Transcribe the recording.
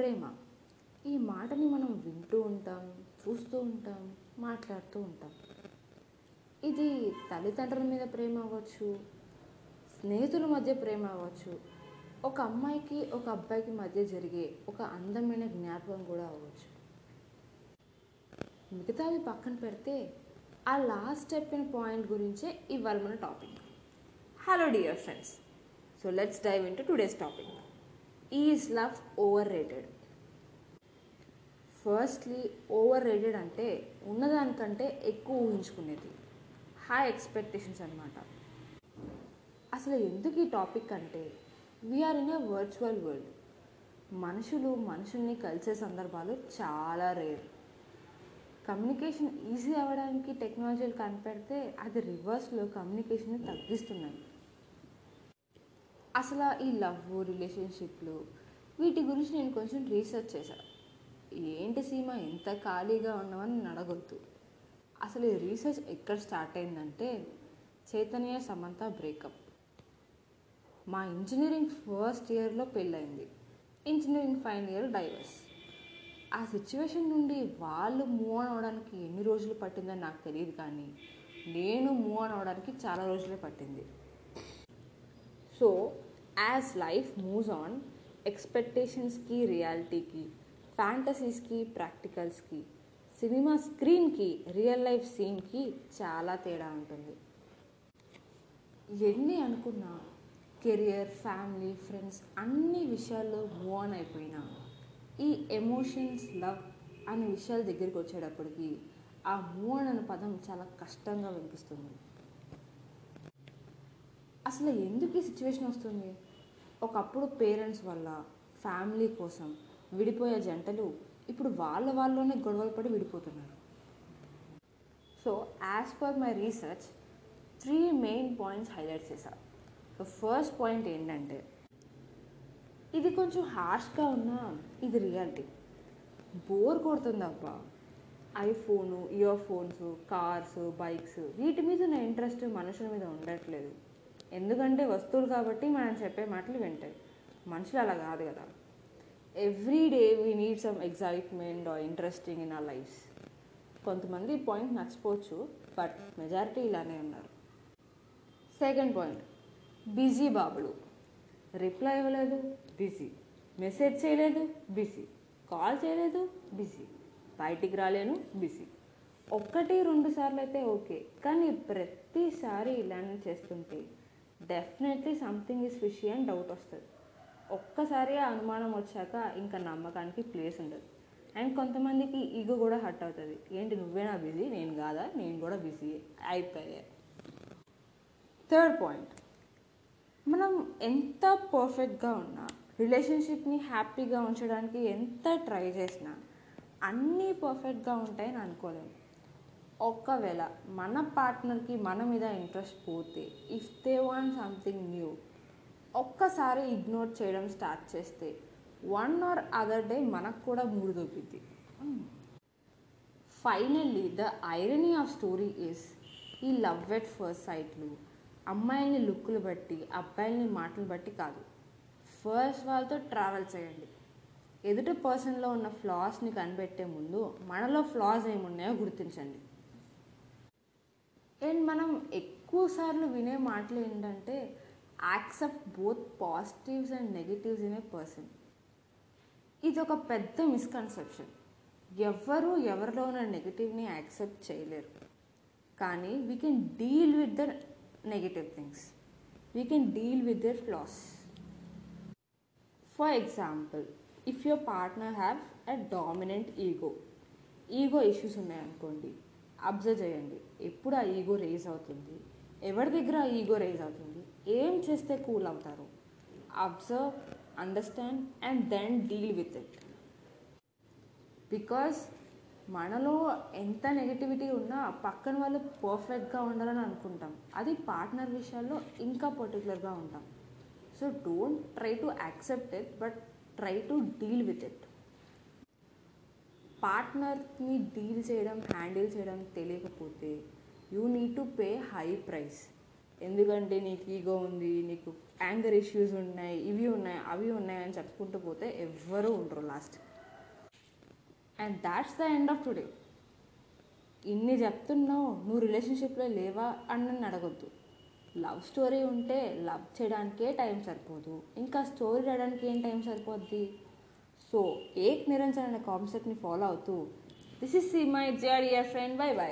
ప్రేమ. ఈ మాటని మనం వింటూ ఉంటాం చూస్తూ ఉంటాం మాట్లాడుతూ ఉంటాం. ఇది తల్లిదండ్రుల మీద ప్రేమ అవ్వచ్చు స్నేహితుల మధ్య ప్రేమ అవ్వచ్చు ఒక అమ్మాయికి ఒక అబ్బాయికి మధ్య జరిగే ఒక అందమైన జ్ఞాపకం కూడా అవ్వచ్చు. మిగతావి పక్కన పెడితే ఆ లాస్ట్ చెప్పిన పాయింట్ గురించే ఇవాళ మన topic hello dear friends so let's dive into today's topic is love overrated firstly overrated అంటే ఉన్నదానికంటే ఎక్కువ ఊహించుకునేది. హై ఎక్స్పెక్టేషన్స్ అనమాట అసలు ఎందుకు ఈ టాపిక్ అంటే we are in a virtual world మనుషులు మనుషుల్ని కలిసే సందర్భాలు చాలా రేర్ కమ్యూనికేషన్ ఈజీ అవ్వడానికి టెక్నాలజీలు కనిపెడితే అది రివర్స్లో కమ్యూనికేషన్ని తగ్గిస్తున్నాయి. అసలు ఈ లవ్ రిలేషన్షిప్లు వీటి గురించి నేను కొంచెం రీసెర్చ్ చేశాను ఏంటి సీమ ఎంత ఖాళీగా ఉన్నామని నన్ను అడగొద్దు. అసలు ఈ రీసెర్చ్ ఎక్కడ స్టార్ట్ అయిందంటే చైతన్య సమంత బ్రేకప్. మా ఇంజనీరింగ్ ఫస్ట్ ఇయర్లో పెళ్ళయింది. Engineering final year divorce. ఆ సిచ్యువేషన్ నుండి వాళ్ళు మూవ్ ఆన్ అవడానికి ఎన్ని రోజులు పట్టిందని నాకు తెలియదు కానీ నేను మూవ్ ఆన్ అవడానికి చాలా రోజులే పట్టింది. So as life moves on ఎక్స్పెక్టేషన్స్కి రియాలిటీకి ఫ్యాంటసీస్కి ప్రాక్టికల్స్కి సినిమా స్క్రీన్కి రియల్ లైఫ్ సీన్కి చాలా తేడా ఉంటుంది ఎన్ని అనుకున్నా కెరియర్ ఫ్యామిలీ ఫ్రెండ్స్ అన్ని విషయాల్లో మూవ్ ఆన్ అయిపోయినా ఈ ఎమోషన్స్ లవ్ అనే విషయాల దగ్గరికి వచ్చేటప్పటికి ఆ మూవ్ ఆన్ అనే పదం చాలా కష్టంగా వినిపిస్తుంది. అసలు ఎందుకు ఈ సిచ్యువేషన్ వస్తుంది? ఒకప్పుడు పేరెంట్స్ వల్ల ఫ్యామిలీ కోసం విడిపోయే జంటలు ఇప్పుడు వాళ్ళ వాళ్ళలోనే గొడవలు పడి విడిపోతున్నారు. So as per my research three main points highlight చేశా. సో ఫస్ట్ పాయింట్ ఏంటంటే ఇది కొంచెం హార్ష్గా ఉన్నా ఇది రియాలిటీ బోర్ కొడుతుంది అబ్బా. IPhone earphones cars bikes వీటి మీద నా ఇంట్రెస్ట్ మనుషుల మీద ఉండట్లేదు. ఎందుకంటే వస్తువులు కాబట్టి మనం చెప్పే మాటలు వింటాయి. మనుషులు అలా కాదు కదా. Every day we need some excitement or interesting in our lifes కొంతమంది పాయింట్ నచ్చిపోవచ్చు బట్ మెజారిటీ ఇలానే ఉన్నారు. సెకండ్ పాయింట్ బిజీ బాబులు. రిప్లై ఇవ్వలేదు బిజీ మెసేజ్ చేయలేదు బిజీ కాల్ చేయలేదు బిజీ బయటికి రాలేను బిజీ ఒక్కటి రెండు సార్లు అయితే ఓకే కానీ ప్రతిసారి ఇలానే చేస్తుంటే డెఫినెట్లీ సంథింగ్ ఇస్ ఫిషీ అని డౌట్ వస్తుంది. ఒక్కసారి ఆ అనుమానం వచ్చాక ఇంకా నమ్మకానికి ప్లేస్ ఉండదు. అండ్ కొంతమందికి ఈగో కూడా హట్ అవుతుంది. ఏంటి నువ్వేనా బిజీ నేను కాదా? నేను కూడా బిజీ అయిపోయా. థర్డ్ పాయింట్ మనం ఎంత పర్ఫెక్ట్గా ఉన్నా రిలేషన్షిప్ని హ్యాపీగా ఉంచడానికి ఎంత ట్రై చేసినా అన్నీ పర్ఫెక్ట్గా ఉంటాయని అనుకోలేము. ఒకవేళ మన పార్ట్నర్కి మన మీద ఇంట్రెస్ట్ పోతే if they want something new ఒక్కసారి ఇగ్నోర్ చేయడం స్టార్ట్ చేస్తే వన్ ఆర్ అదర్ డే మనకు కూడా mood దొబ్బిద్ది. Finally the irony of story is ఈ లవ్ ఎట్ ఫస్ట్ సైట్లు అమ్మాయిల్ని లుక్కులు బట్టి అబ్బాయిల్ని మాటలు బట్టి కాదు. ఫస్ట్ వాళ్ళతో ట్రావెల్ చేయండి. ఎదుటి పర్సన్లో ఉన్న ఫ్లాస్ని కనిపెట్టే ముందు మనలో ఫ్లాస్ ఏమున్నాయో గుర్తించండి. అండ్ మనం ఎక్కువసార్లు వినే మాటలు ఏంటంటే accept both positives and negatives in a person. ఇది ఒక పెద్ద మిస్కన్సెప్షన్. ఎవ్వరూ ఎవరిలో ఉన్న నెగిటివ్ని యాక్సెప్ట్ చేయలేరు. కానీ we can deal with the negative things we can deal with their flaws for example if your partner have a dominant ego ego issues ఉన్నాయనుకోండి observe చేయండి. ఎప్పుడు ఆ ఈగో రేజ్ అవుతుంది? ఎవరి దగ్గర ఆ ఈగో రేజ్ అవుతుంది? ఏం చేస్తే కూల్ అవుతారు? Observe understand and then deal with it because మనలో ఎంత నెగిటివిటీ ఉన్నా పక్కన వాళ్ళు పర్ఫెక్ట్గా ఉండాలని అనుకుంటాం. అది పార్ట్నర్ విషయాల్లో ఇంకా పర్టికులర్గా ఉంటాం. So don't try to accept it but try to deal with it పార్ట్నర్ని deal చేయడం హ్యాండిల్ చేయడం తెలియకపోతే you need to pay high price. ఎందుకంటే నీకు ఈగో ఉంది నీకు యాంగర్ ఇష్యూస్ ఉన్నాయి ఇవి ఉన్నాయి అవి ఉన్నాయి అని చెప్పుకుంటూ పోతే ఎవ్వరూ ఉండరు last. And that's the end of today. ఇన్ని చెప్తున్నావు నువ్వు రిలేషన్షిప్లో లేవా అని నన్ను అడగొద్దు. లవ్ స్టోరీ ఉంటే లవ్ చేయడానికే టైం సరిపోదు. ఇంకా స్టోరీ రాయడానికి ఏం టైం సరిపోద్ది? సో ఏక్ నిరంజన్ అనే కాన్సెప్ట్ని ఫాలో అవుతూ this is C my JREF friend bye bye